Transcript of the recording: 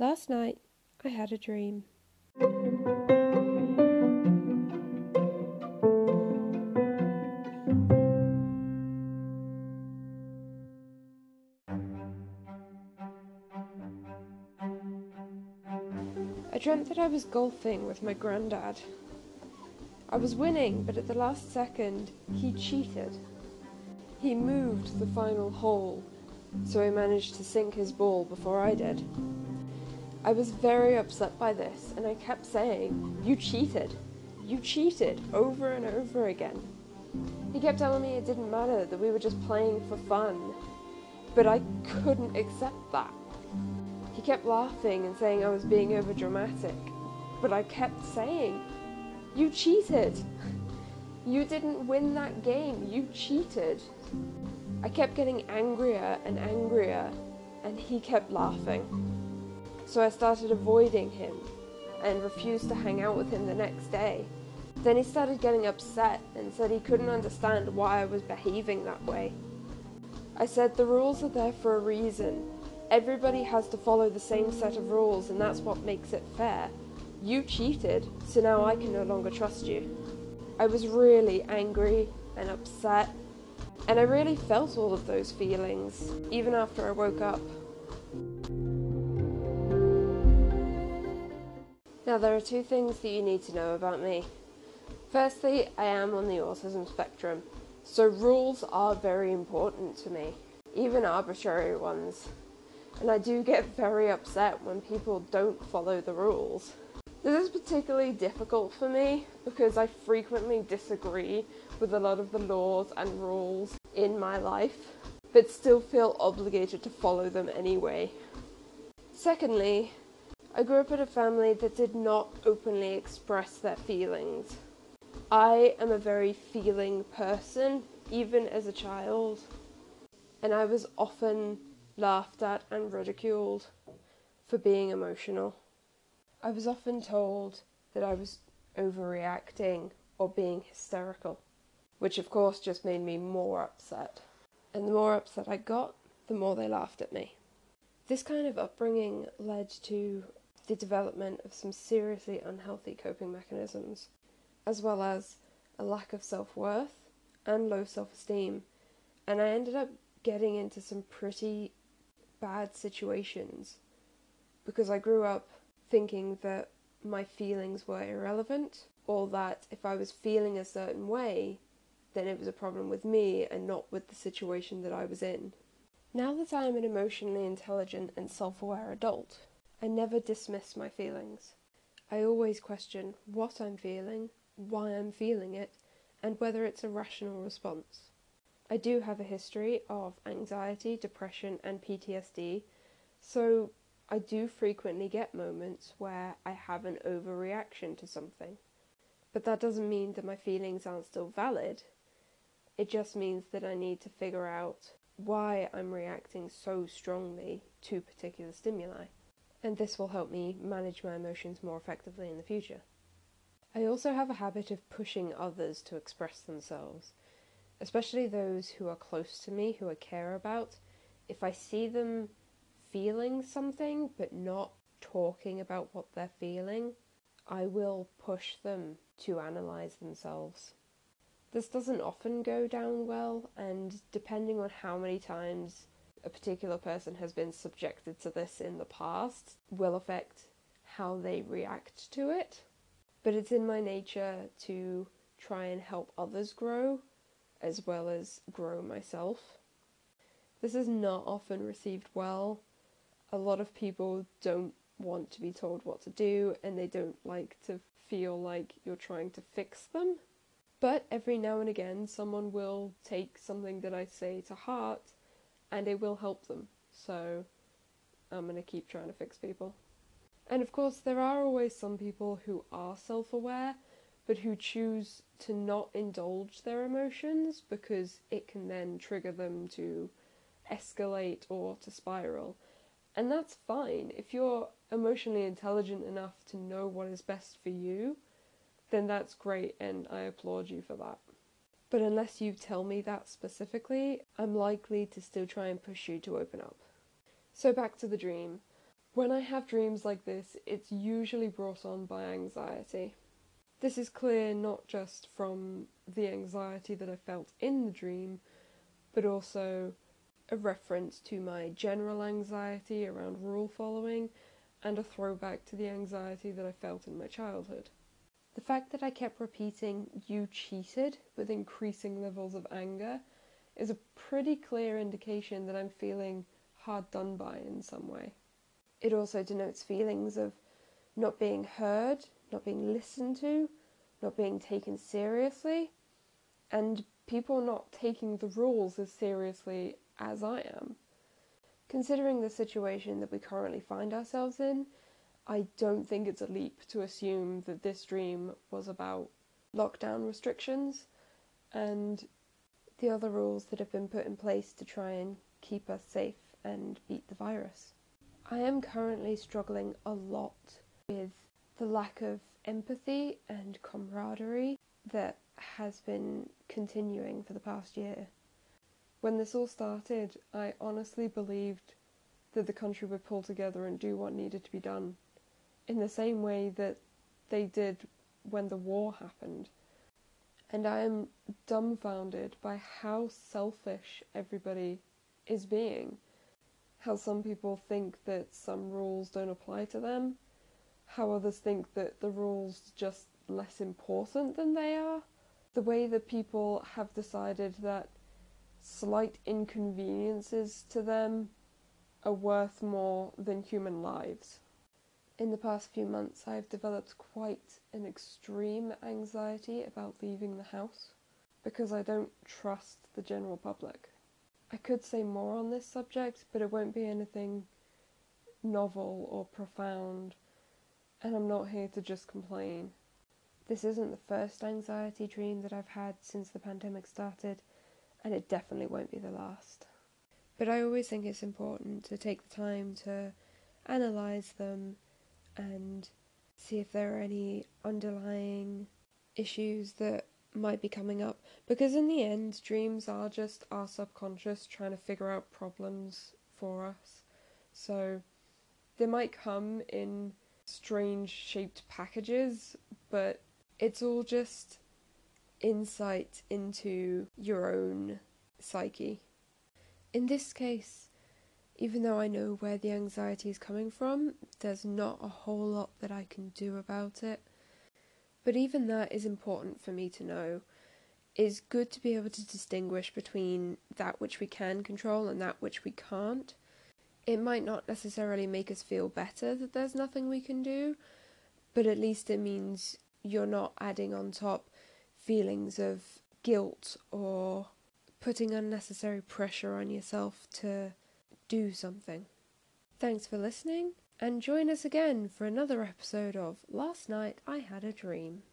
Last night, I had a dream. I dreamt that I was golfing with my granddad. I was winning, but at the last second, he cheated. He moved the final hole, so he managed to sink his ball before I did. I was very upset by this, and I kept saying, You cheated! You cheated! over and over again. He kept telling me it didn't matter, that we were just playing for fun. But I couldn't accept that. He kept laughing and saying I was being over dramatic. But I kept saying, You cheated! You didn't win that game, you cheated. I kept getting angrier and angrier, and he kept laughing. So I started avoiding him and refused to hang out with him the next day. Then he started getting upset and said he couldn't understand why I was behaving that way. I said the rules are there for a reason. Everybody has to follow the same set of rules, and that's what makes it fair. You cheated, so now I can no longer trust you. I was really angry and upset, and I really felt all of those feelings, even after I woke up. Now, there are two things that you need to know about me. Firstly, I am on the autism spectrum, so rules are very important to me, even arbitrary ones. And I do get very upset when people don't follow the rules. This is particularly difficult for me because I frequently disagree with a lot of the laws and rules in my life, but still feel obligated to follow them anyway. Secondly, I grew up in a family that did not openly express their feelings. I am a very feeling person, even as a child, and I was often laughed at and ridiculed for being emotional. I was often told that I was overreacting or being hysterical, which of course just made me more upset. And the more upset I got, the more they laughed at me. This kind of upbringing led to the development of some seriously unhealthy coping mechanisms, as well as a lack of self worth and low self esteem. And I ended up getting into some pretty bad situations because I grew up thinking that my feelings were irrelevant or that if I was feeling a certain way, then it was a problem with me and not with the situation that I was in. Now that I am an emotionally intelligent and self aware adult, I never dismiss my feelings. I always question what I'm feeling, why I'm feeling it, and whether it's a rational response. I do have a history of anxiety, depression, and PTSD, so I do frequently get moments where I have an overreaction to something. But that doesn't mean that my feelings aren't still valid. It just means that I need to figure out why I'm reacting so strongly to particular stimuli and this will help me manage my emotions more effectively in the future. I also have a habit of pushing others to express themselves, especially those who are close to me, who I care about. If I see them feeling something but not talking about what they're feeling, I will push them to analyze themselves. This doesn't often go down well, and depending on how many times a particular person has been subjected to this in the past will affect how they react to it. But it's in my nature to try and help others grow as well as grow myself. This is not often received well. A lot of people don't want to be told what to do and they don't like to feel like you're trying to fix them. But every now and again, someone will take something that I say to heart and it will help them. So I'm going to keep trying to fix people. And of course, there are always some people who are self aware, but who choose to not indulge their emotions because it can then trigger them to escalate or to spiral. And that's fine. If you're emotionally intelligent enough to know what is best for you, then that's great, and I applaud you for that. But unless you tell me that specifically, I'm likely to still try and push you to open up. So back to the dream. When I have dreams like this, it's usually brought on by anxiety. This is clear not just from the anxiety that I felt in the dream, but also a reference to my general anxiety around rule following and a throwback to the anxiety that I felt in my childhood. The fact that I kept repeating, you cheated, with increasing levels of anger is a pretty clear indication that I'm feeling hard done by in some way. It also denotes feelings of not being heard, not being listened to, not being taken seriously, and people not taking the rules as seriously as I am. Considering the situation that we currently find ourselves in, I don't think it's a leap to assume that this dream was about lockdown restrictions and the other rules that have been put in place to try and keep us safe and beat the virus. I am currently struggling a lot with the lack of empathy and camaraderie that has been continuing for the past year. When this all started, I honestly believed that the country would pull together and do what needed to be done, in the same way that they did when the war happened. And I am dumbfounded by how selfish everybody is being. How some people think that some rules don't apply to them, how others think that the rules are just less important than they are. The way that people have decided that slight inconveniences to them are worth more than human lives. In the past few months, I have developed quite an extreme anxiety about leaving the house because I don't trust the general public. I could say more on this subject, but it won't be anything novel or profound, and I'm not here to just complain. This isn't the first anxiety dream that I've had since the pandemic started, and it definitely won't be the last. But I always think it's important to take the time to analyze them and see if there are any underlying issues that might be coming up. Because in the end, dreams are just our subconscious trying to figure out problems for us. So they might come in strange shaped packages, but it's all just insight into your own psyche. In this case, even though I know where the anxiety is coming from, there's not a whole lot that I can do about it. But even that is important for me to know. It's good to be able to distinguish between that which we can control and that which we can't. It might not necessarily make us feel better that there's nothing we can do, but at least it means you're not adding on top feelings of guilt or putting unnecessary pressure on yourself to do something. Thanks for listening, and join us again for another episode of Last Night I Had a Dream.